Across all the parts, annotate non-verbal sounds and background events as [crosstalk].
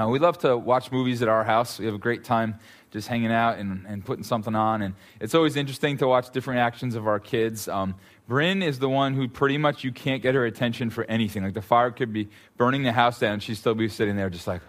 Uh, we love to watch movies at our house. We have a great time just hanging out and, and putting something on. And it's always interesting to watch different actions of our kids. Um, Bryn is the one who pretty much you can't get her attention for anything. Like the fire could be burning the house down, and she'd still be sitting there just like,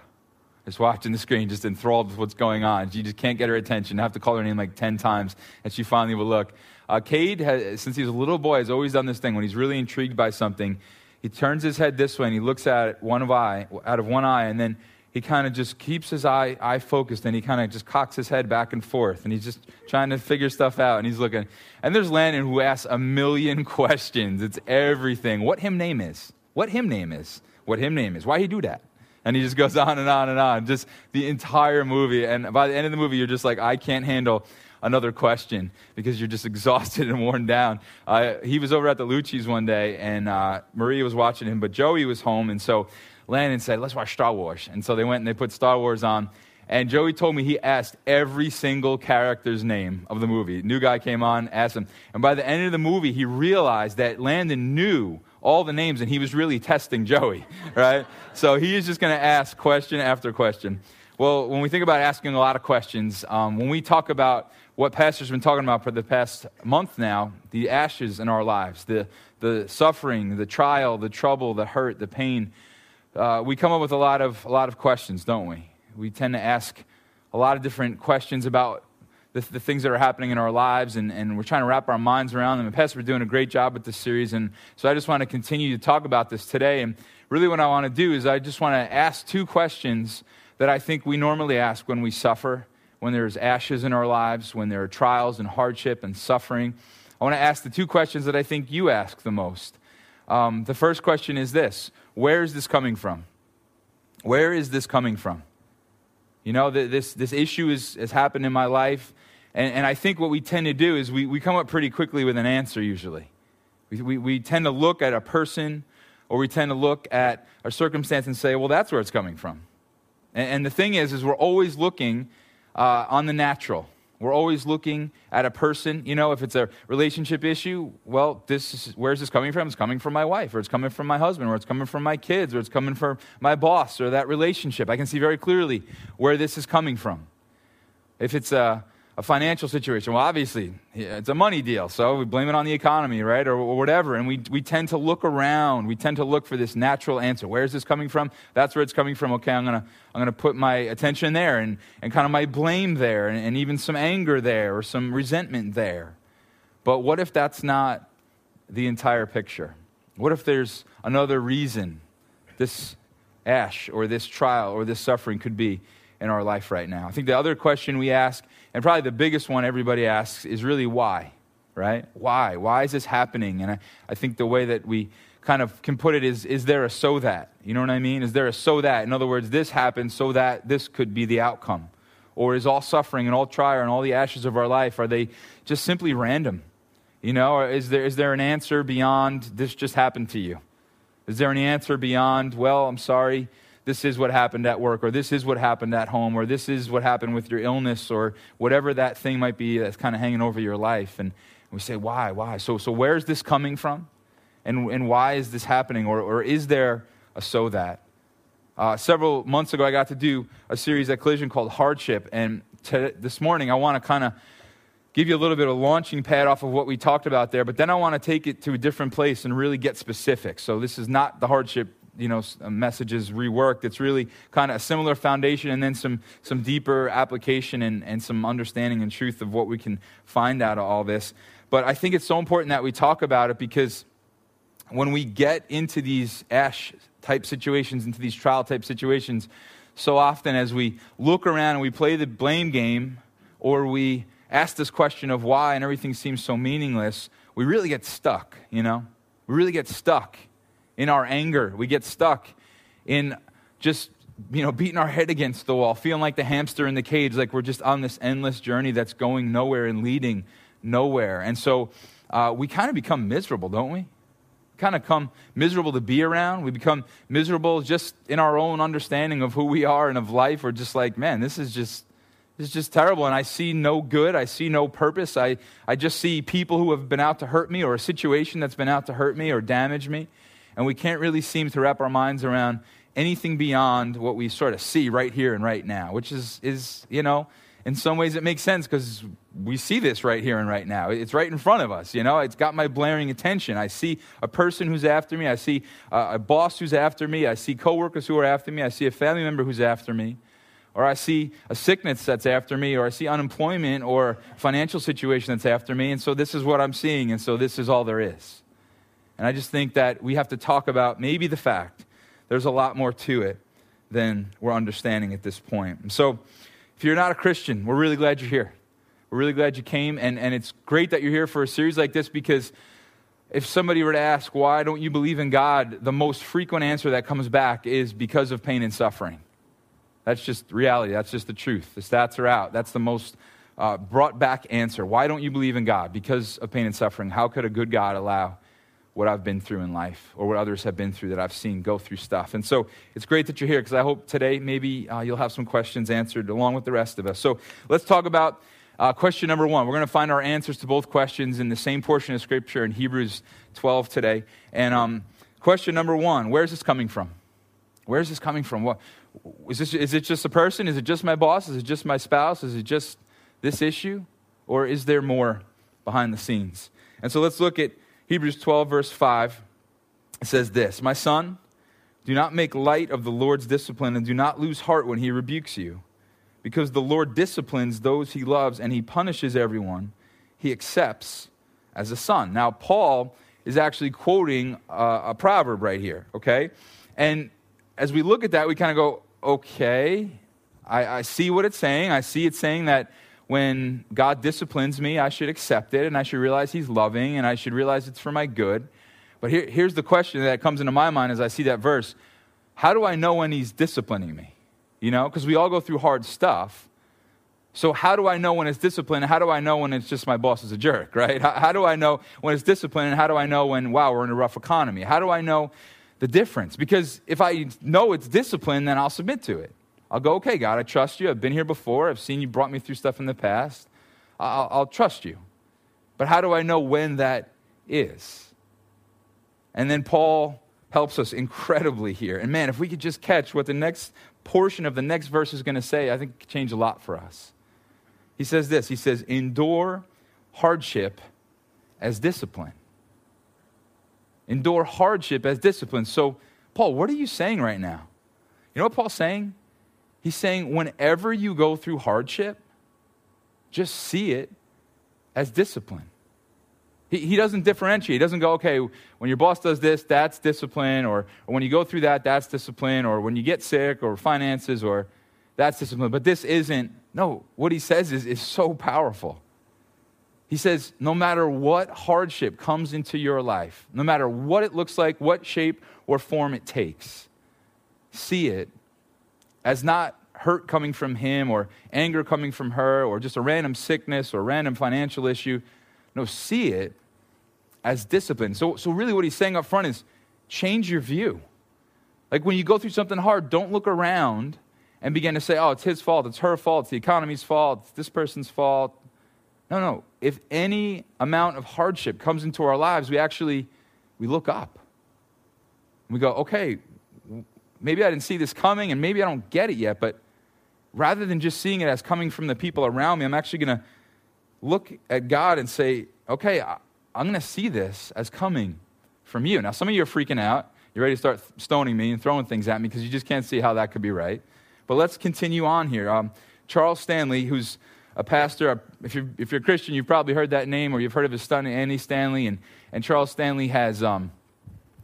just watching the screen, just enthralled with what's going on. She just can't get her attention. I have to call her name like 10 times, and she finally will look. Uh, Cade, has, since he was a little boy, has always done this thing. When he's really intrigued by something, he turns his head this way and he looks at it one of eye, out of one eye, and then he kind of just keeps his eye, eye focused and he kind of just cocks his head back and forth and he's just trying to figure stuff out and he's looking. And there's Landon who asks a million [laughs] questions. It's everything. What him name is? What him name is? What him name is? Why he do that? And he just goes on and on and on, just the entire movie. And by the end of the movie, you're just like, I can't handle another question because you're just [laughs] exhausted and worn down. Uh, he was over at the Lucci's one day, and uh, Maria was watching him, but Joey was home, and so Landon said, Let's watch Star Wars. And so they went and they put Star Wars on. And Joey told me he asked every single character's name of the movie. New guy came on, asked him. And by the end of the movie, he realized that Landon knew all the names and he was really testing Joey, [laughs] right? so he is just going to ask question after question. Well, when we think about asking a lot of questions, um, when we talk about what Pastor's been talking about for the past month now, the ashes in our lives, the, the suffering, the trial, the trouble, the hurt, the pain, uh, we come up with a lot of a lot of questions, don't we? We tend to ask a lot of different questions about the, the things that are happening in our lives, and, and we're trying to wrap our minds around them. And Pastor, we're doing a great job with this series, and so I just want to continue to talk about this today. And really, what I want to do is I just want to ask two questions that I think we normally ask when we suffer, when there's ashes in our lives, when there are trials and hardship and suffering. I want to ask the two questions that I think you ask the most. Um, the first question is this where is this coming from? Where is this coming from? You know, this, this issue is, has happened in my life. And, and I think what we tend to do is we, we come up pretty quickly with an answer usually. We, we, we tend to look at a person or we tend to look at a circumstance and say, well, that's where it's coming from. And, and the thing is, is we're always looking uh, on the natural. We're always looking at a person. You know, if it's a relationship issue, well, this is, where's this coming from? It's coming from my wife, or it's coming from my husband, or it's coming from my kids, or it's coming from my boss, or that relationship. I can see very clearly where this is coming from. If it's a a financial situation. Well, obviously, it's a money deal, so we blame it on the economy, right, or, or, whatever. And we, we tend to look around. We tend to look for this natural answer. Where is this coming from? That's where it's coming from. Okay, I'm going to I'm gonna put my attention there and, and kind of my blame there and, and even some anger there or some resentment there. But what if that's not the entire picture? What if there's another reason this ash or this trial or this suffering could be in our life right now? I think the other question we ask and probably the biggest one everybody asks is really why, right? Why? Why is this happening? And I, I think the way that we kind of can put it is is there a so that? You know what I mean? Is there a so that? In other words, this happened so that this could be the outcome. Or is all suffering and all trial and all the ashes of our life, are they just simply random? You know, or is there, is there an answer beyond this just happened to you? Is there an answer beyond, well, I'm sorry, this is what happened at work, or this is what happened at home, or this is what happened with your illness, or whatever that thing might be that's kind of hanging over your life. And we say, why? Why? So, so where's this coming from? And, and why is this happening? Or, or is there a so that? Uh, several months ago, I got to do a series at Collision called Hardship. And to, this morning, I want to kind of give you a little bit of launching pad off of what we talked about there, but then I want to take it to a different place and really get specific. So this is not the hardship you know uh, messages reworked. It's really kind of a similar foundation and then some some deeper application and, and some understanding and truth of what we can find out of all this. But i think it's so important that we talk about it because when we get into these ash type situations into these trial type situations so often as we look around and we play the blame game or we ask this question of why and everything seems so meaningless we really get stuck you know? We really get stuck in our anger. We get stuck in just you know beating our head against the wall, feeling like the hamster in the cage, like we're just on this endless journey that's going nowhere and leading nowhere. And so uh, we kind of become miserable, don't we? Kind of come miserable to be around. We become miserable just in our own understanding of who we are and of life. We're just like, man, this is just this is just terrible. And I see no good. I see no purpose. I, I just see people who have been out to hurt me or a situation that's been out to hurt me or damage me and we can't really seem to wrap our minds around anything beyond what we sort of see right here and right now, which is, is you know, in some ways it makes sense because we see this right here and right now. It's right in front of us, you know. It's got my blaring attention. I see a person who's after me. I see uh, a boss who's after me. I see coworkers who are after me. I see a family member who's after me. Or I see a sickness that's after me, or I see unemployment or financial situation that's after me, and so this is what I'm seeing, and so this is all there is. And I just think that we have to talk about maybe the fact there's a lot more to it than we're understanding at this point. And so if you're not a Christian, we're really glad you're here. We're really glad you came, and, and it's great that you're here for a series like this because if somebody were to ask, why don't you believe in God, the most frequent answer that comes back is because of pain and suffering. That's just reality. That's just the truth. The stats are out. That's the most uh, brought back answer. Why don't you believe in God? Because of pain and suffering. How could a good God allow what I've been through in life or what others have been through that I've seen go through stuff. And so it's great that you're here because I hope today maybe uh, you'll have some questions answered along with the rest of us. So let's talk about uh, question number one. We're going to find our answers to both questions in the same portion of Scripture in Hebrews 12 today. And um, question number one where is this coming from? Where is this coming from? What, is, this, is it just a person? Is it just my boss? Is it just my spouse? Is it just this issue? Or is there more behind the scenes? And so let's look at Hebrews 12, verse 5 says this My son, do not make light of the Lord's discipline and do not lose heart when he rebukes you, because the Lord disciplines those he loves and he punishes everyone he accepts as a son. Now, Paul is actually quoting a, a proverb right here, okay? And as we look at that, we kind of go, okay, I, I see what it's saying. I see it saying that when God disciplines me, I should accept it and I should realize He's loving and I should realize it's for my good. But here, here's the question that comes into my mind as I see that verse How do I know when He's disciplining me? You know, because we all go through hard stuff. So, how do I know when it's discipline? How do I know when it's just my boss is a jerk, right? How, how do I know when it's discipline? And how do I know when, wow, we're in a rough economy? How do I know the difference? Because if I know it's discipline, then I'll submit to it. I'll go, okay, God, I trust you. I've been here before. I've seen you brought me through stuff in the past. I'll, I'll trust you. But how do I know when that is? And then Paul helps us incredibly here. And man, if we could just catch what the next portion of the next verse is going to say, I think it could change a lot for us. He says this He says, endure hardship as discipline. Endure hardship as discipline. So, Paul, what are you saying right now? You know what Paul's saying? He's saying, whenever you go through hardship, just see it as discipline. He, he doesn't differentiate. He doesn't go, okay, when your boss does this, that's discipline, or, or when you go through that, that's discipline, or when you get sick, or finances, or that's discipline. But this isn't. No, what he says is, is so powerful. He says, no matter what hardship comes into your life, no matter what it looks like, what shape or form it takes, see it as not hurt coming from him or anger coming from her or just a random sickness or random financial issue. No, see it as discipline. So, so really, what he's saying up front is change your view. Like when you go through something hard, don't look around and begin to say, oh, it's his fault, it's her fault, it's the economy's fault, it's this person's fault. No, no. If any amount of hardship comes into our lives, we actually we look up. We go, okay, maybe I didn't see this coming and maybe I don't get it yet, but rather than just seeing it as coming from the people around me, I'm actually going to look at God and say, okay, I'm going to see this as coming from you. Now, some of you are freaking out. You're ready to start stoning me and throwing things at me because you just can't see how that could be right. But let's continue on here. Um, Charles Stanley, who's a pastor, if you're, if you're a Christian, you've probably heard that name or you've heard of his son, Andy Stanley. And, and Charles Stanley has, um,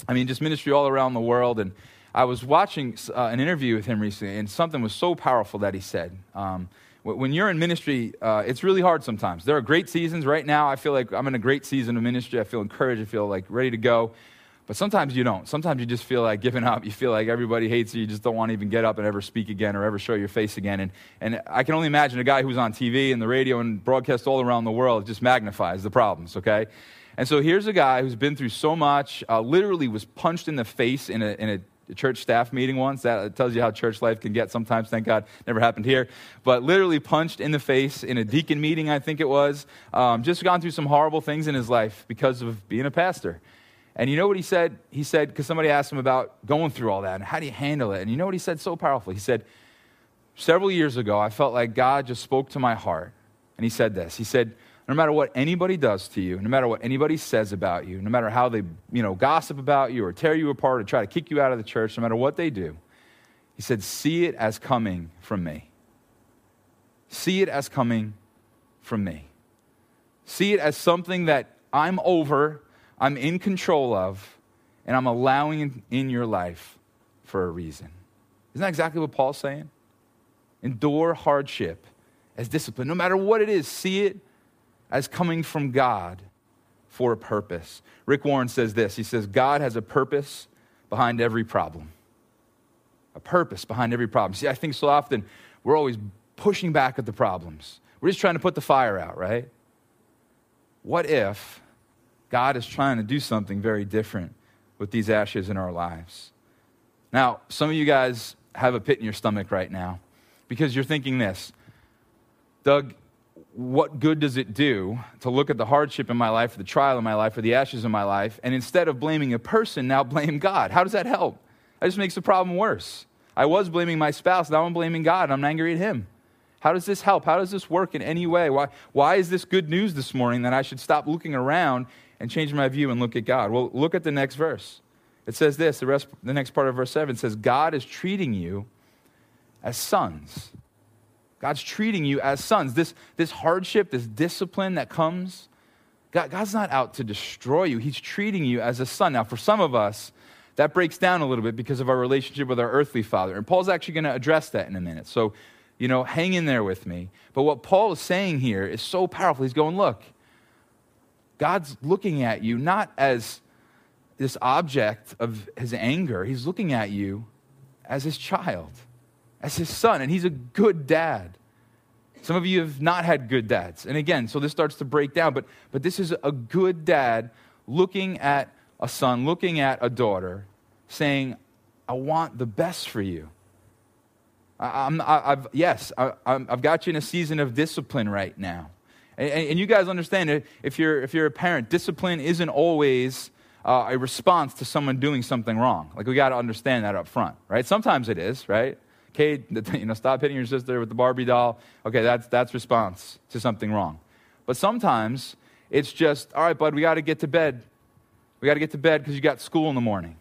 I mean, just ministry all around the world. And I was watching uh, an interview with him recently, and something was so powerful that he said. Um, when you're in ministry, uh, it's really hard sometimes. There are great seasons. Right now, I feel like I'm in a great season of ministry. I feel encouraged. I feel like ready to go. But sometimes you don't. Sometimes you just feel like giving up. You feel like everybody hates you. You just don't want to even get up and ever speak again or ever show your face again. And, and I can only imagine a guy who's on TV and the radio and broadcast all around the world just magnifies the problems, okay? And so here's a guy who's been through so much, uh, literally was punched in the face in a, in a church staff meeting once. That tells you how church life can get sometimes. Thank God, never happened here. But literally punched in the face in a deacon meeting, I think it was. Um, just gone through some horrible things in his life because of being a pastor. And you know what he said? He said, because somebody asked him about going through all that and how do you handle it? And you know what he said so powerful? He said, Several years ago, I felt like God just spoke to my heart. And he said this He said, No matter what anybody does to you, no matter what anybody says about you, no matter how they you know, gossip about you or tear you apart or try to kick you out of the church, no matter what they do, he said, See it as coming from me. See it as coming from me. See it as something that I'm over, I'm in control of, and I'm allowing in your life for a reason. Isn't that exactly what Paul's saying? Endure hardship as discipline. No matter what it is, see it as coming from God for a purpose. Rick Warren says this He says, God has a purpose behind every problem. A purpose behind every problem. See, I think so often we're always pushing back at the problems. We're just trying to put the fire out, right? What if God is trying to do something very different with these ashes in our lives? Now, some of you guys have a pit in your stomach right now because you're thinking this Doug, what good does it do to look at the hardship in my life, or the trial in my life, or the ashes in my life, and instead of blaming a person, now blame God? How does that help? That just makes the problem worse. I was blaming my spouse, now I'm blaming God, and I'm angry at Him. How does this help? How does this work in any way? Why, why is this good news this morning that I should stop looking around and change my view and look at God? Well, look at the next verse. It says this, the, rest, the next part of verse 7 says, God is treating you as sons. God's treating you as sons. This, this hardship, this discipline that comes, God, God's not out to destroy you. He's treating you as a son. Now, for some of us, that breaks down a little bit because of our relationship with our earthly father. And Paul's actually going to address that in a minute. So, you know, hang in there with me. But what Paul is saying here is so powerful. He's going, look, God's looking at you not as this object of his anger, he's looking at you as his child as his son, and he's a good dad. Some of you have not had good dads. And again, so this starts to break down, but, but this is a good dad looking at a son, looking at a daughter, saying, I want the best for you. I, am I've, yes, I, have got you in a season of discipline right now. And, and, you guys understand if you're, if you're a parent, discipline isn't always uh, a response to someone doing something wrong. Like, we got to understand that up front, right? Sometimes it is, right? Kate, you know, stop hitting your sister with the Barbie doll. Okay, that's, that's response to something wrong. But sometimes it's just, all right, bud, we got to get to bed. We got to get to bed because you got school in the morning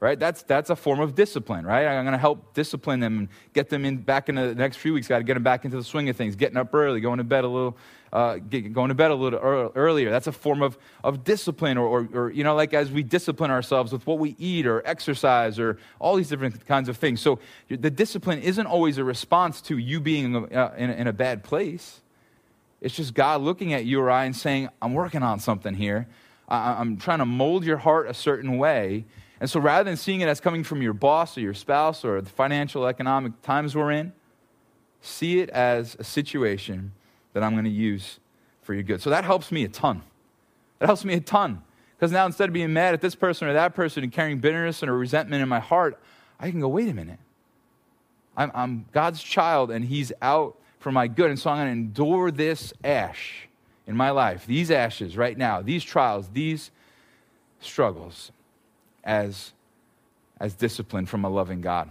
right? That's, that's a form of discipline, right? I'm going to help discipline them and get them in back in the next few weeks. Got to get them back into the swing of things, getting up early, going to bed a little, uh, get, going to bed a little earlier. That's a form of, of discipline, or, or, or, you know, like as we discipline ourselves with what we eat or exercise or all these different kinds of things. So the discipline isn't always a response to you being uh, in, in a bad place. It's just God looking at you or I and saying, I'm working on something here. I'm trying to mold your heart a certain way and so rather than seeing it as coming from your boss or your spouse or the financial economic times we're in, see it as a situation that I'm going to use for your good. So that helps me a ton. That helps me a ton. Because now instead of being mad at this person or that person and carrying bitterness and resentment in my heart, I can go, wait a minute. I'm, I'm God's child and He's out for my good. And so I'm going to endure this ash in my life, these ashes right now, these trials, these struggles as, as discipline from a loving God.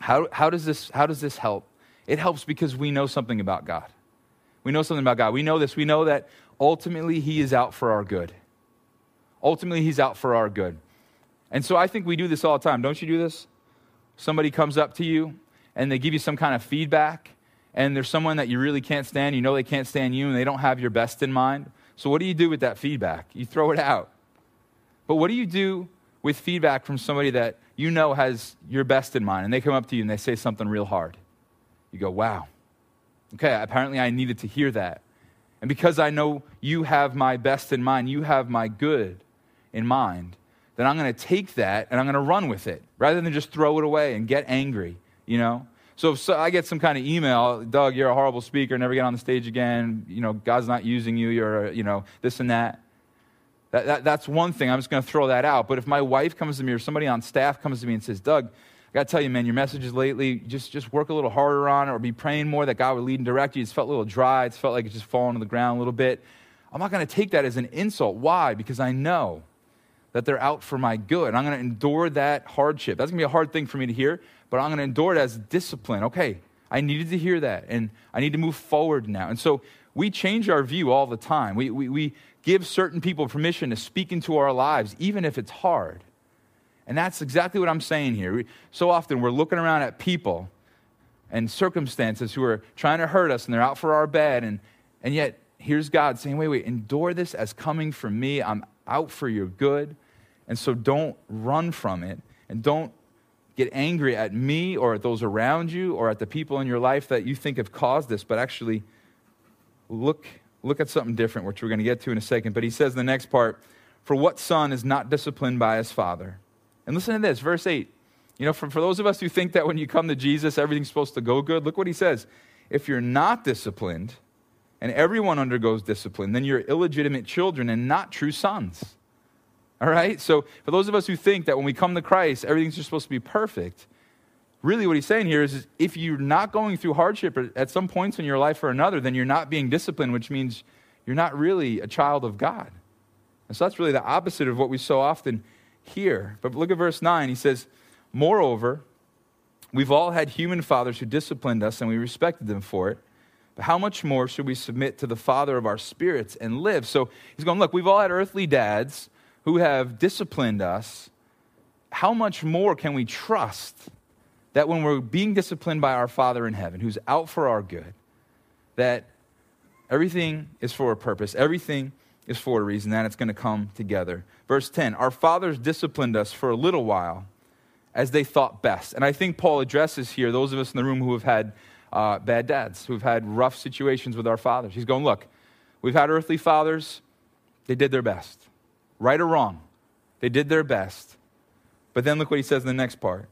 How, how, does this, how does this help? It helps because we know something about God. We know something about God. We know this. We know that ultimately He is out for our good. Ultimately, He's out for our good. And so I think we do this all the time. Don't you do this? Somebody comes up to you and they give you some kind of feedback, and there's someone that you really can't stand. You know they can't stand you, and they don't have your best in mind. So what do you do with that feedback? You throw it out. But what do you do with feedback from somebody that you know has your best in mind, and they come up to you and they say something real hard. You go, wow. Okay, apparently I needed to hear that. And because I know you have my best in mind, you have my good in mind, then I'm going to take that and I'm going to run with it rather than just throw it away and get angry, you know? So if so, I get some kind of email, Doug, you're a horrible speaker, never get on the stage again, you know, God's not using you, you're, you know, this and that. That, that, that's one thing. I'm just going to throw that out. But if my wife comes to me or somebody on staff comes to me and says, Doug, I got to tell you, man, your messages lately, just, just work a little harder on it or be praying more that God would lead and direct you. It's felt a little dry. It's felt like it's just falling to the ground a little bit. I'm not going to take that as an insult. Why? Because I know that they're out for my good. I'm going to endure that hardship. That's going to be a hard thing for me to hear, but I'm going to endure it as discipline. Okay, I needed to hear that, and I need to move forward now. And so we change our view all the time. We, we, we give certain people permission to speak into our lives, even if it's hard. And that's exactly what I'm saying here. We, so often we're looking around at people and circumstances who are trying to hurt us and they're out for our bad. And, and yet, here's God saying, wait, wait, endure this as coming from me. I'm out for your good. And so don't run from it and don't get angry at me or at those around you or at the people in your life that you think have caused this, but actually look, look at something different, which we're going to get to in a second. But he says the next part, For what son is not disciplined by his father? And listen to this, verse 8. You know, for, for those of us who think that when you come to Jesus, everything's supposed to go good, look what he says. If you're not disciplined, and everyone undergoes discipline, then you're illegitimate children and not true sons. All right? So, for those of us who think that when we come to Christ, everything's just supposed to be perfect, really what he's saying here is, is if you're not going through hardship at some points in your life or another, then you're not being disciplined, which means you're not really a child of God. And so that's really the opposite of what we so often hear. But look at verse 9. He says, Moreover, we've all had human fathers who disciplined us, and we respected them for it. But how much more should we submit to the Father of our spirits and live? So he's going, Look, we've all had earthly dads who have disciplined us. How much more can we trust that when we're being disciplined by our Father in heaven, who's out for our good, that everything is for a purpose, everything is for a reason, that it's going to come together. Verse 10 Our fathers disciplined us for a little while as they thought best. And I think Paul addresses here those of us in the room who have had uh, bad dads, who've had rough situations with our fathers. He's going, Look, we've had earthly fathers, they did their best. Right or wrong, they did their best. But then look what he says in the next part.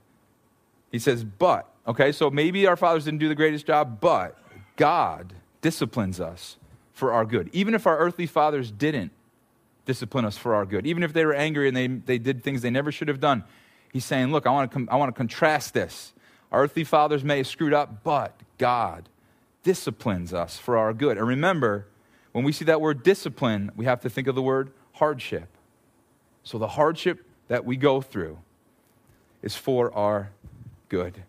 He says, But, okay, so maybe our fathers didn't do the greatest job, but God disciplines us for our good. Even if our earthly fathers didn't discipline us for our good, even if they were angry and they, they did things they never should have done, he's saying, Look, I want, to com- I want to contrast this. Our earthly fathers may have screwed up, but God disciplines us for our good. And remember, when we see that word discipline, we have to think of the word hardship. So the hardship that we go through is for our good.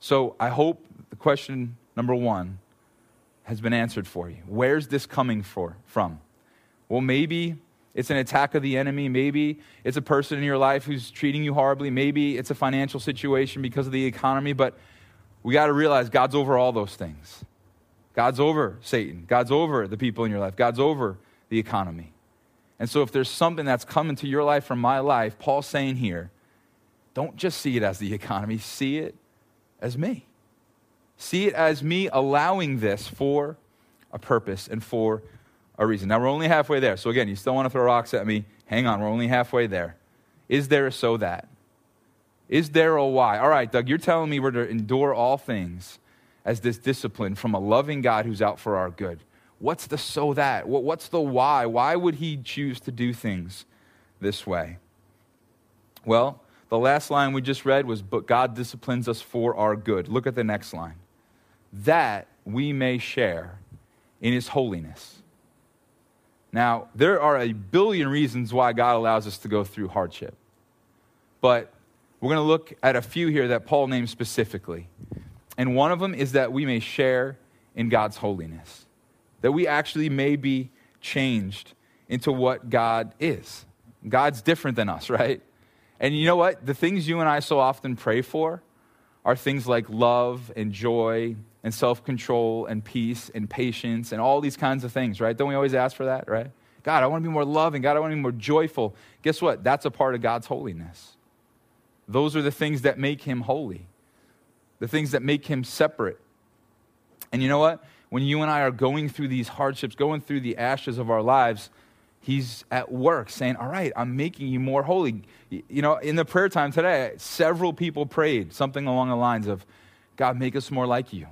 So I hope the question number one has been answered for you. Where's this coming for, from? Well, maybe it's an attack of the enemy. Maybe it's a person in your life who's treating you horribly. Maybe it's a financial situation because of the economy. But we got to realize God's over all those things. God's over Satan. God's over the people in your life. God's over the economy. And so, if there's something that's coming to your life from my life, Paul's saying here, don't just see it as the [laughs] economy, see it as me. See it as me allowing this for a purpose and for a reason. Now, we're only halfway there. So, again, you still want to throw rocks at me. Hang on, we're only halfway there. Is there a so that? Is there a why? All right, Doug, you're telling me we're to endure all things as this discipline from a loving God who's out for our good. What's the so that? What's the why? Why would he choose to do things this way? Well, the last line we just read was, But God disciplines us for our good. Look at the next line that we may share in his holiness. Now, there are a billion reasons why God allows us to go through hardship. But we're going to look at a few here that Paul names specifically. And one of them is that we may share in God's holiness, that we actually may be changed into what God is. God's different than us, [laughs] right? And you know what? The things you and I so often pray for are things like love and joy and self control and peace and patience and all these kinds of things, right? Don't we always ask for that, right? God, I want to be more loving. God, I want to be more joyful. Guess what? That's a part of God's holiness. Those are the things that make him holy, the things that make him separate. And you know what? When you and I are going through these hardships, going through the ashes of our lives, he's at work saying, All right, I'm making you more holy. You know, in the prayer time today, several people prayed something along the lines of, God, make us more like you.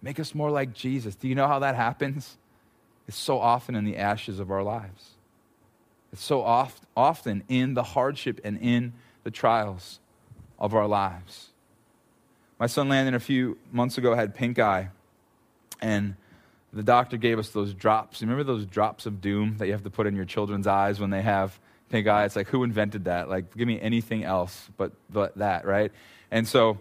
Make us more like Jesus. Do you know how that happens? It's so often in the ashes of our lives. It's so oft, often in the hardship and in the trials of our lives. My son Landon, a few months ago, had pink eye, and the doctor gave us those drops. Remember those drops of doom that you have to put in your children's eyes when they have pink eye. It's like, who invented that? Like, give me anything else but, but that, right? And so,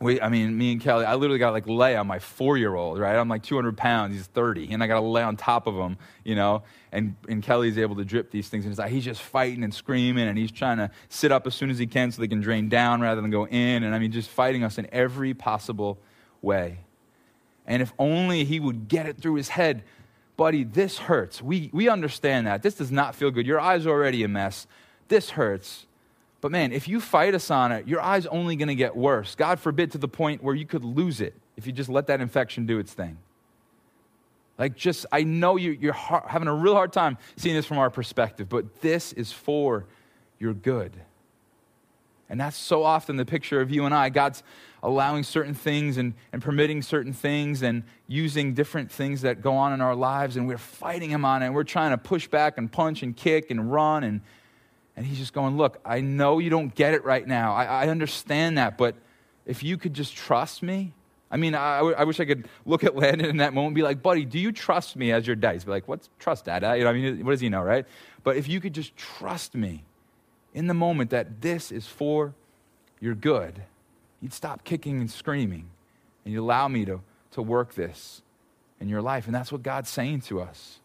we, I mean, me and Kelly, I literally got like lay on my four year old, right? I'm like 200 pounds, he's 30, and I got to lay on top of him, you know? And, and Kelly's able to drip these things. And it's like, he's just fighting and screaming, and he's trying to sit up as soon as he can so they can drain down rather than go in. And I mean, just fighting us in every possible way. And if only he would get it through his head, buddy, this hurts. We, we understand that. This does not feel good. Your eye's already a mess. This hurts. But man, if you fight us on it, your eye's only going to get worse. God forbid to the point where you could lose it if you just let that infection do its thing. Like, just, I know you, you're having a real hard time seeing this from our perspective, but this is for your good. And that's so often the picture of you and I. God's allowing certain things and, and permitting certain things and using different things that go on in our lives, and we're fighting Him on it, and we're trying to push back and punch and kick and run. And, and He's just going, Look, I know you don't get it right now. I, I understand that, but if you could just trust me. I mean, I, I wish I could look at Landon in that moment and be like, buddy, do you trust me as your? He'd be like, what's trust, dad? You know, I mean, what does he know, right? But if you could just trust me in the moment that this is for your good, you'd stop kicking and screaming and you'd allow me to, to work this in your life. And that's what God's saying to us.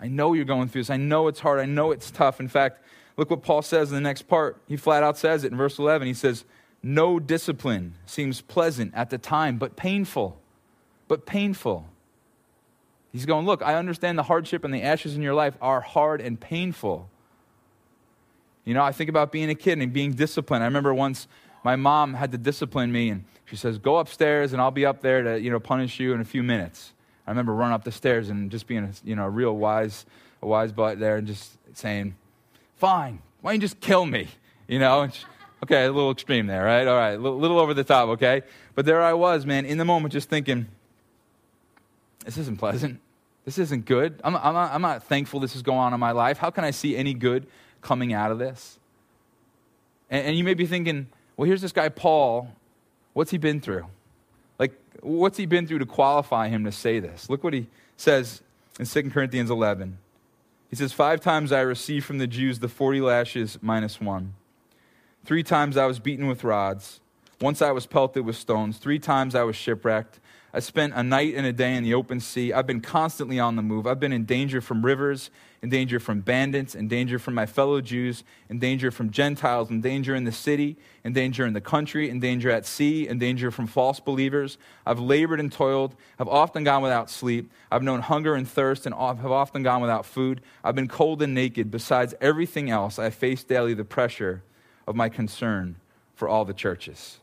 I know you're going through this. I know it's hard. I know it's tough. In fact, look what Paul says in the next part. He flat out says it in verse 11. He says, No discipline seems pleasant at the time, but painful. But painful. He's going, Look, I understand the hardship and the ashes in your life are hard and painful. You know, I think about being a kid and being disciplined. I remember once my mom had to discipline me, and she says, Go upstairs, and I'll be up there to, you know, punish you in a few minutes. I remember running up the stairs and just being, a, you know, a real wise, a wise butt there and just saying, Fine, why don't you just kill me? You know? She, okay, a little extreme there, right? All right, a little, little over the top, okay? But there I was, man, in the moment just thinking, This isn't pleasant. This isn't good. I'm, I'm, not, I'm not thankful this is going on in my life. How can I see any good coming out of this? And, and you may be thinking, well, here's this guy, Paul. What's he been through? Like, what's he been through to qualify him to say this? Look what he says in 2 Corinthians 11. He says, Five times I received from the Jews the 40 lashes minus one. Three times I was beaten with rods. Once I was pelted with stones. Three times I was shipwrecked. I spent a night and a day in the open sea. I've been constantly on the move. I've been in danger from rivers, in danger from bandits, in danger from my fellow Jews, in danger from Gentiles, in danger in the city, in danger in the country, in danger at sea, in danger from false believers. I've labored and toiled. I've often gone without sleep. I've known hunger and thirst and have often gone without food. I've been cold and naked. Besides everything else, I face daily the pressure of my concern for all the churches.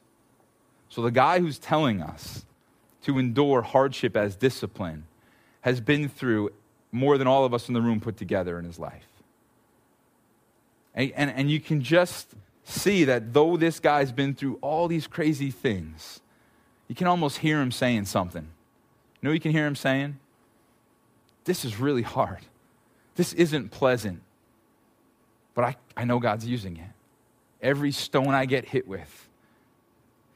So the guy who's telling us, to endure hardship as discipline has been through more than all of us in the room put together in his life. And, and, and, you can just see that though this guy's been through all these crazy things, you can almost hear him saying something. You know you can hear him saying? This is really hard. This isn't pleasant. But I, I know God's using it. Every stone I get hit with,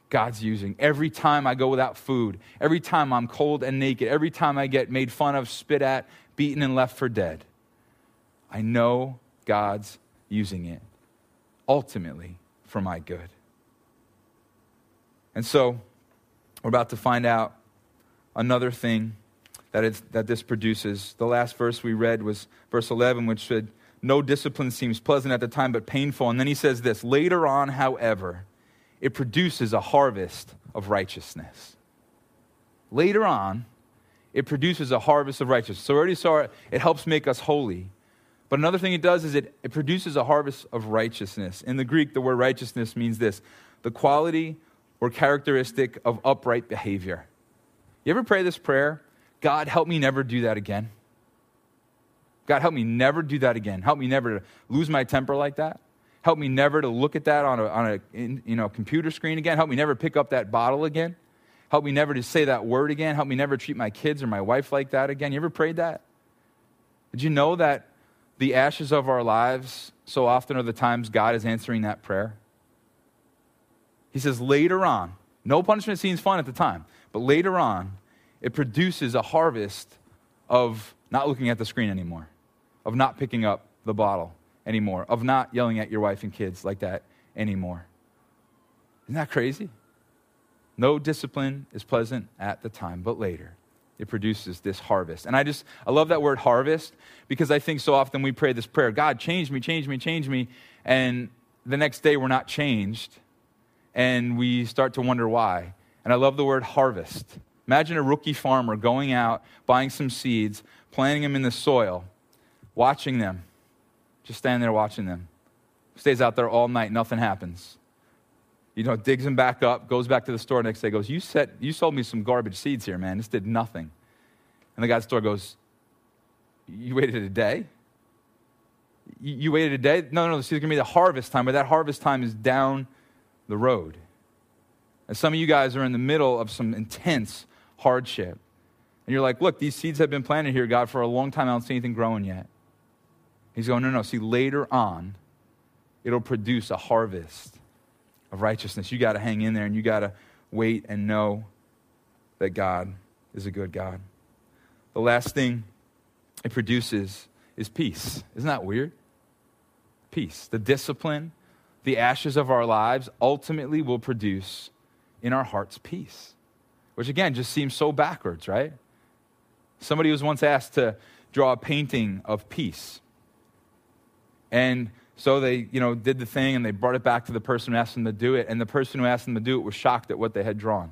God's using. Every time I go without food, every time I'm cold and naked, every time I get made fun of, spit at, beaten, and left for dead, I know God's using it ultimately for my good. And so, we're about to find out another thing that, that this produces. The last verse we read was verse 11, which said, No discipline seems pleasant at the time, but painful. And then he says this Later on, however, it produces a harvest of righteousness. Later on, it produces a harvest of righteousness. So, already saw it, it helps make us holy. But another thing it does is it, it produces a harvest of righteousness. In the Greek, the word righteousness means this the quality or characteristic of upright behavior. You ever pray this prayer? God, help me never do that again. God, help me never do that again. Help me never lose my temper like that. Help me never to look at that on a, on a you know, computer screen again. Help me never pick up that bottle again. Help me never to say that word again. Help me never treat my kids or my wife like that again. You ever prayed that? Did you know that the ashes of our lives so often are the times God is answering that prayer? He says later on, no punishment seems fun at the time, but later on, it produces a harvest of not looking at the screen anymore, of not picking up the bottle anymore, of not yelling at your wife and kids like that anymore. Isn't that crazy? No discipline is pleasant at the time, but later it produces this harvest. And I just, I love that word harvest because I think so often we pray this prayer God, change me, change me, change me. And the next day we're not changed. And we start to wonder why. And I love the word harvest. Imagine a rookie farmer going out, buying some seeds, planting them in the soil, watching them, just standing there watching them. Stays out there all night, nothing happens you know, digs them back up, goes back to the store next day, goes, you, set, you sold me some garbage seeds here, man. This did nothing. And the guy at the store goes, You waited a day? You, you waited a day? No, no, this is going to be the harvest time, but that harvest time is down the road. And some of you guys are in the middle of some intense hardship. And you're like, Look, these seeds have been planted here, God, for a long time. I don't see anything growing yet. He's going, No, no. See, later on, it'll produce a harvest of righteousness. You got to hang in there and you got to wait and know that God is a good God. The last thing it produces is peace. Isn't that weird? Peace. The discipline, the ashes of our lives ultimately will produce in our hearts peace, which again just seems so backwards, right? Somebody was once asked to draw a painting of peace. And so they, you know, did the thing and they brought it back to the person who asked them to do it. And the person who asked them to do it was shocked at what they had drawn.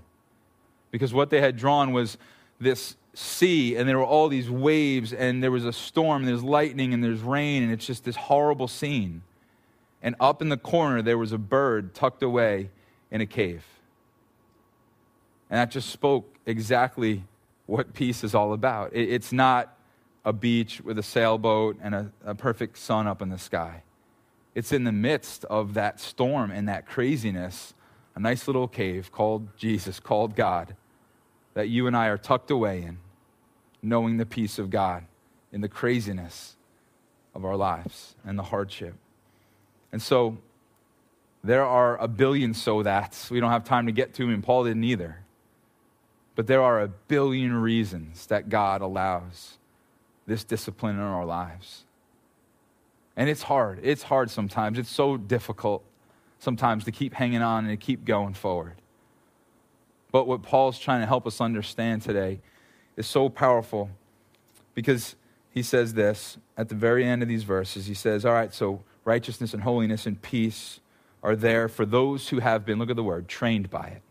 Because what they had drawn was this sea, and there were all these waves, and there was a storm, and there's lightning, and there's rain, and it's just this horrible scene. And up in the corner, there was a bird tucked away in a cave. And that just spoke exactly what peace is all about. It's not a beach with a sailboat and a, a perfect sun up in the sky. It's in the midst of that storm and that craziness, a nice little cave called Jesus, called God, that you and I are tucked away in, knowing the peace of God in the craziness of our lives and the hardship. And so there are a billion so that's. We don't have time to get to them, and Paul didn't either. But there are a billion reasons that God allows this discipline in our lives. And it's hard. It's hard sometimes. It's so difficult sometimes to keep hanging on and to keep going forward. But what Paul's trying to help us understand today is so powerful because he says this at the very end of these verses. He says, All right, so righteousness and holiness and peace are there for those who have been, look at the word, trained by it.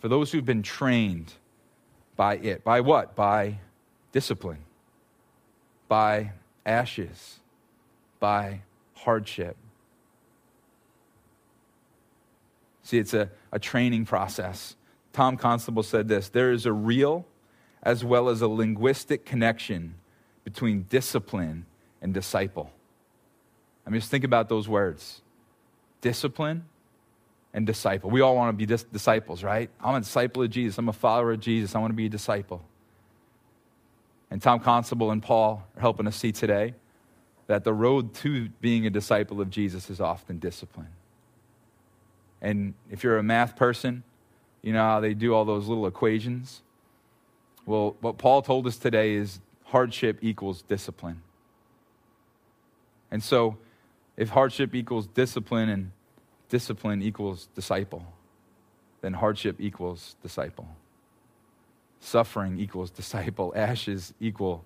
For those who've been trained by it. By what? By discipline, by ashes, by hardship. See, it's a, a training process. Tom Constable said this there is a real as well as a linguistic connection between discipline and disciple. I mean, just think about those words discipline and disciple. We all want to be dis- disciples, right? I'm a disciple of Jesus. I'm a follower of Jesus. I want to be a disciple. And Tom Constable and Paul are helping us see today that the road to being a disciple of Jesus is often discipline. And if you're a math person, you know how they do all those little equations? Well, what Paul told us today is hardship equals discipline. And so, if hardship equals discipline and discipline equals disciple, then hardship equals disciple. Suffering equals disciple. Ashes equal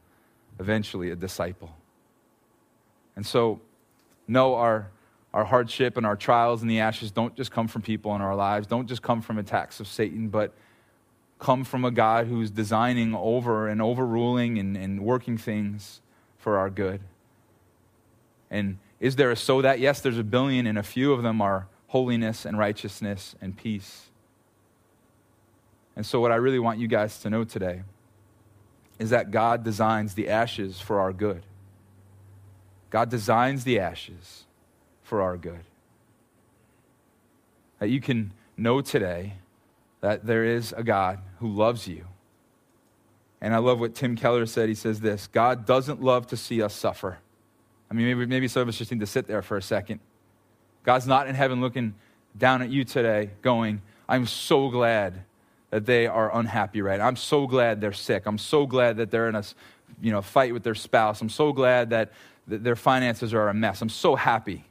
eventually a disciple. And so, no, our, our hardship and our trials and the ashes don't just come from people in our lives, don't just come from attacks of Satan, but come from a God who's designing over and overruling and, and working things for our good. And is there a so that? Yes, there's a billion, and a few of them are holiness and righteousness and peace. And so, what I really want you guys to know today is that God designs the ashes for our good. God designs the ashes for our good. That you can know today that there is a God who loves you. And I love what Tim Keller said. He says this God doesn't love to see us suffer. I mean, maybe, maybe some of us just need to sit there for a second. God's not in heaven looking down at you today, going, I'm so glad that they are unhappy right i'm so glad they're sick i'm so glad that they're in a you know, fight with their spouse i'm so glad that th- their finances are a mess. I'm so happy.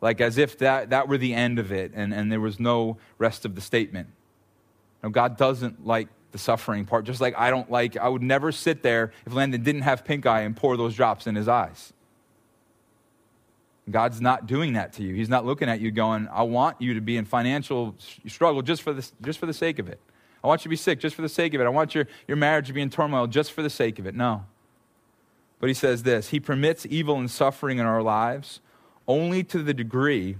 Like as if that, that were the end of it and, and there was no rest of the statement. No, God doesn't like the suffering part, just like I don't like, I would never sit there if Landon didn't have pink eye and pour those drops in his eyes. God's not doing that to you. He's not looking at you going, I want you to be in financial struggle just for, this, just for the sake of it. I want you to be sick just for the sake of it. I want your, your marriage to be in turmoil just for the sake of it. No. But he says this He permits evil and suffering in our lives only to the degree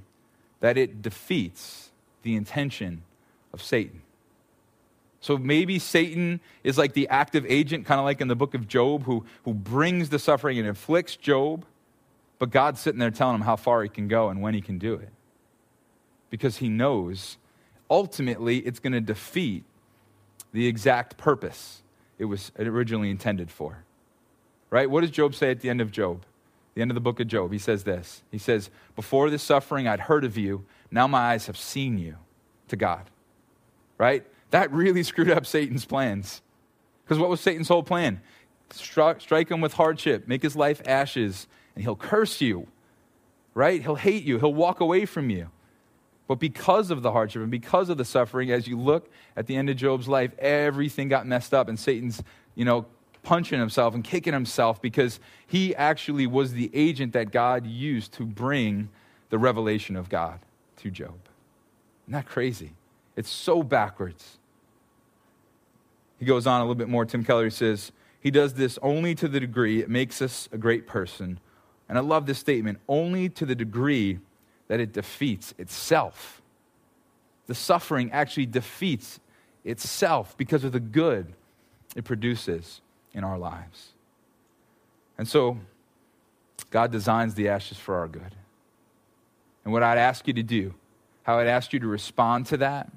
that it defeats the intention of Satan. So maybe Satan is like the active agent, kind of like in the book of Job, who, who brings the suffering and inflicts Job. But God's sitting there telling him how far he can go and when he can do it. Because he knows ultimately it's going to defeat the exact purpose it was originally intended for. Right? What does Job say at the end of Job? The end of the book of Job. He says this. He says, Before this suffering, I'd heard of you. Now my eyes have seen you to God. Right? That really [laughs] screwed up Satan's plans. Because what was Satan's whole plan? Stri- strike him with hardship, make his life ashes, and he'll curse you, right? He'll hate you, he'll walk away from you. But because of the hardship and because of the suffering, as you look at the end of Job's life, everything got messed up, and Satan's, you know, punching himself and kicking himself because he actually was the agent that God used to bring the revelation of God to Job. Isn't that crazy? It's so backwards. He goes on a little bit more. Tim Keller says, He does this only to the degree it makes us a great person and I love this statement only to the degree that it defeats itself. The suffering actually defeats itself because of the good it produces in our lives. And so, God designs the ashes for our good. And what I'd ask you to do, how I'd ask you to respond to that,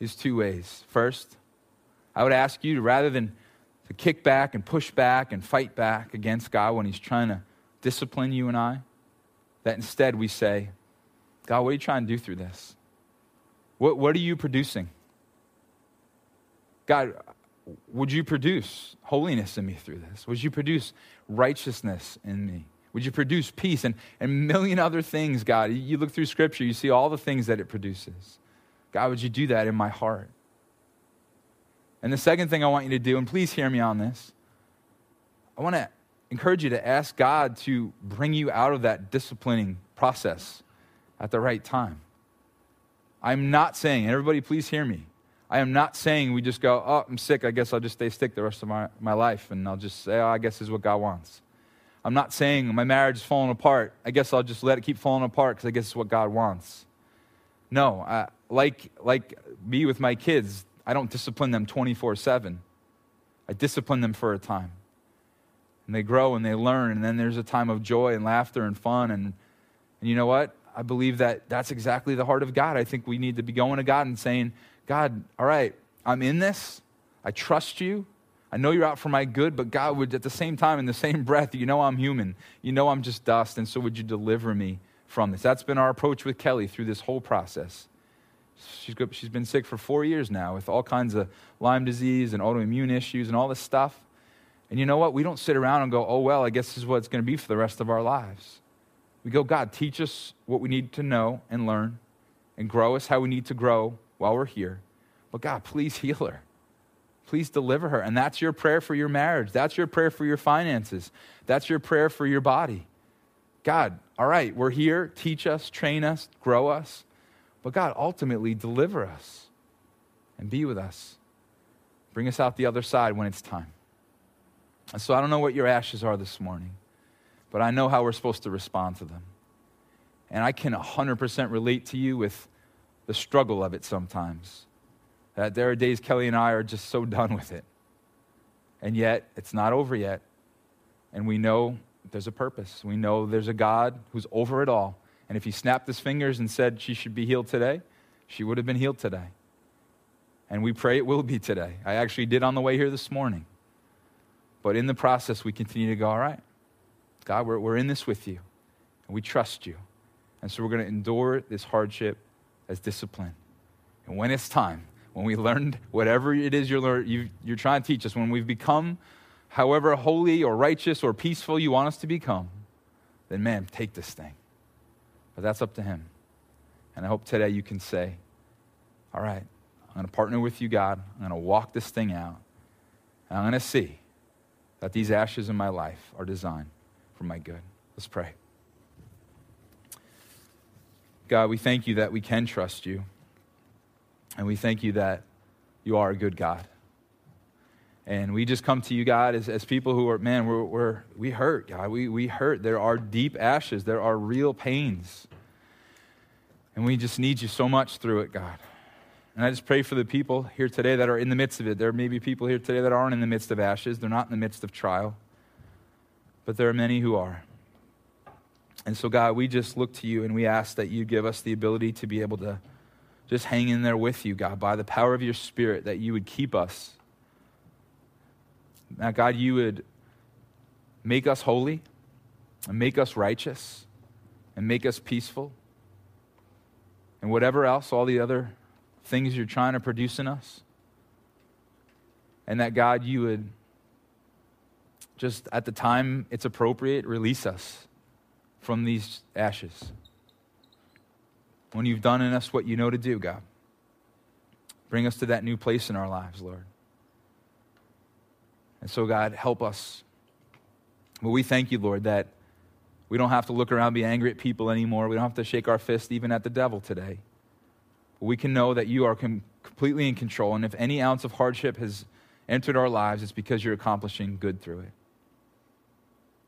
is two ways. First, I would ask you to, rather than to kick back and push back and fight back against God when He's trying to discipline you and I. That instead we say, God, what are you trying to do through this? What, what are you producing? God, would you produce holiness in me through this? Would you produce righteousness in me? Would you produce peace and, and a million other things, God? You look through Scripture, you see all the things that it produces. God, would you do that in my heart? And the second thing I want you to do, and please hear me on this, I want to encourage you to ask God to bring you out of that disciplining process at the right time. I'm not saying, and everybody please hear me. I am not saying we just go, oh, I'm sick. I guess I'll just stay sick the rest of my, my life. And I'll just say, oh, I guess this is what God wants. I'm not saying my marriage is falling apart. I guess I'll just let it keep falling apart because I guess it's what God wants. No, I, like, like me with my kids, I don't discipline them 24 7. I discipline them for a time. And they grow and they learn, and then there's a time of joy and laughter and fun. And, and you know what? I believe that that's exactly the heart of God. I think we need to be going to God and saying, God, all right, I'm in this. I trust you. I know you're out for my good, but God would, at the same time, in the same breath, you know I'm human. You know I'm just dust, and so would you deliver me from this? That's been our approach with Kelly through this whole process. She's, she's been sick for four years now with all kinds of Lyme disease and autoimmune issues and all this stuff. And you know what? We don't sit around and go, oh, well, I guess this is what it's going to be for the rest of our lives. We go, God, teach us what we need to know and learn and grow us how we need to grow while we're here. But God, please heal her. Please deliver her. And that's your prayer for your marriage. That's your prayer for your finances. That's your prayer for your body. God, all right, we're here. Teach us, train us, grow us. But God, ultimately, deliver us and be with us. Bring us out the other side when it's time. And so I don't know what your ashes are this morning, but I know how we're supposed to respond to them. And I can 100% relate to you with the struggle of it sometimes. That there are days Kelly and I are just so done with it. And yet, it's not over yet. And we know there's a purpose. We know there's a God who's over it all. And if he snapped his fingers and said she should be healed today, she would have been healed today. And we pray it will be today. I actually did on the way here this morning. But in the process, we continue to go, all right, God, we're, we're in this with you, and we trust you. And so we're going to endure this hardship as discipline. And when it's time, when we learned whatever it is you're, you, you're trying to teach us, when we've become however holy or righteous or peaceful you want us to become, then man, take this thing. But that's up to Him. And I hope today you can say, All right, I'm going to partner with you, God. I'm going to walk this thing out. I'm going to see that these ashes in my life are designed for my good. Let's pray. God, we thank you that we can trust you. And we thank you that you are a good God. And we just come to you, God, as, as people who are, man, we're, we're, we hurt, God. We, we hurt. There are deep ashes, there are real pains. And we just need you so much through it, God. And I just pray for the people here today that are in the midst of it. There may be people here today that aren't in the midst of ashes, they're not in the midst of trial, but there are many who are. And so, God, we just look to you and we ask that you give us the ability to be able to just hang in there with you, God, by the power of your Spirit, that you would keep us Now, God, you would make us holy and make us righteous and make us peaceful. And whatever else, all the other things you're trying to produce in us. And that God, you would just at the time it's appropriate, release us from these ashes. When you've done in us what you know to do, God, bring us to that new place in our lives, Lord. And so, God, help us. But we thank you, Lord, that we don't have to look around and be angry at people anymore. We don't have to shake our fist even at the devil today. We can know that you are com- completely in control. And if any ounce of hardship has entered our lives, it's because you're accomplishing good through it.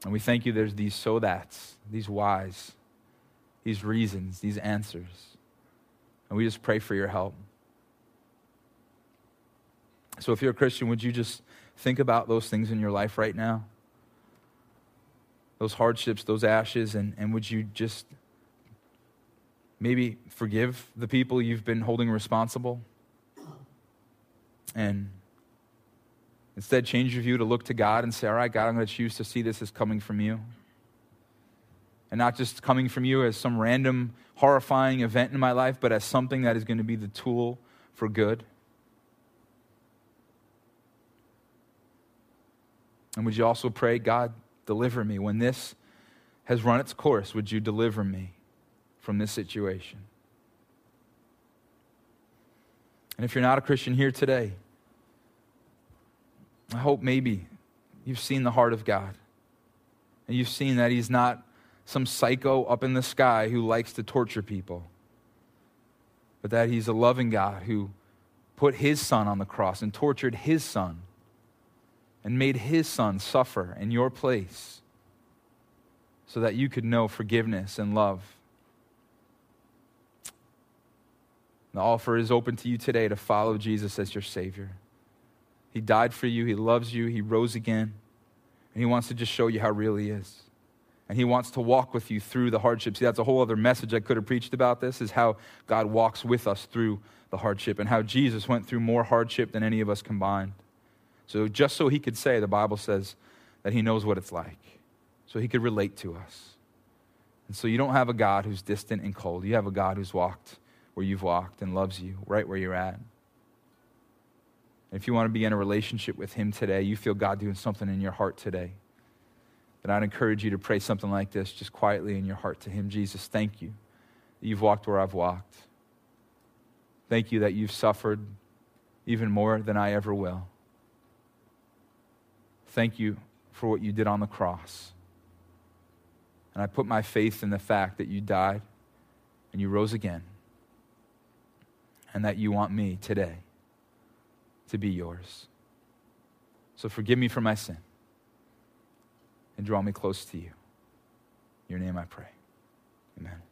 And we thank you there's these so that's, these whys, these reasons, these answers. And we just pray for your help. So if you're a Christian, would you just Think about those things in your life right now. Those hardships, those ashes, and, and would you just maybe forgive the people you've been holding responsible? And instead change your view to look to God and say, All right, God, I'm going to choose to see this as coming from you. And not just coming from you as some random, horrifying event in my life, but as something that is going to be the tool for good. And would you also pray, God, deliver me when this has run its course? Would you deliver me from this situation? And if you're not a Christian here today, I hope maybe you've seen the heart of God. And you've seen that He's not some psycho up in the sky who likes to torture people, but that He's a loving God who put His Son on the cross and tortured His Son and made his son suffer in your place so that you could know forgiveness and love. The offer is open to you today to follow Jesus as your Savior. He died for you, He loves you, He rose again, and He wants to just show you how real He is. And He wants to walk with you through the hardships. See, that's a whole other message I could have preached about this, is how God walks with us through the hardship and how Jesus went through more hardship than any of us combined. So, just so he could say, the Bible says that he knows what it's like. So he could relate to us. And so, you don't have a God who's distant and cold. You have a God who's walked where you've walked and loves you right where you're at. And if you want to be in a relationship with him today, you feel God doing something in your heart today, then I'd encourage you to pray something like this just quietly in your heart to him Jesus, thank you that you've walked where I've walked. Thank you that you've suffered even more than I ever will. Thank you for what you did on the cross. And I put my faith in the fact that you died and you rose again, and that you want me today to be yours. So forgive me for my sin and draw me close to you. In your name I pray. Amen.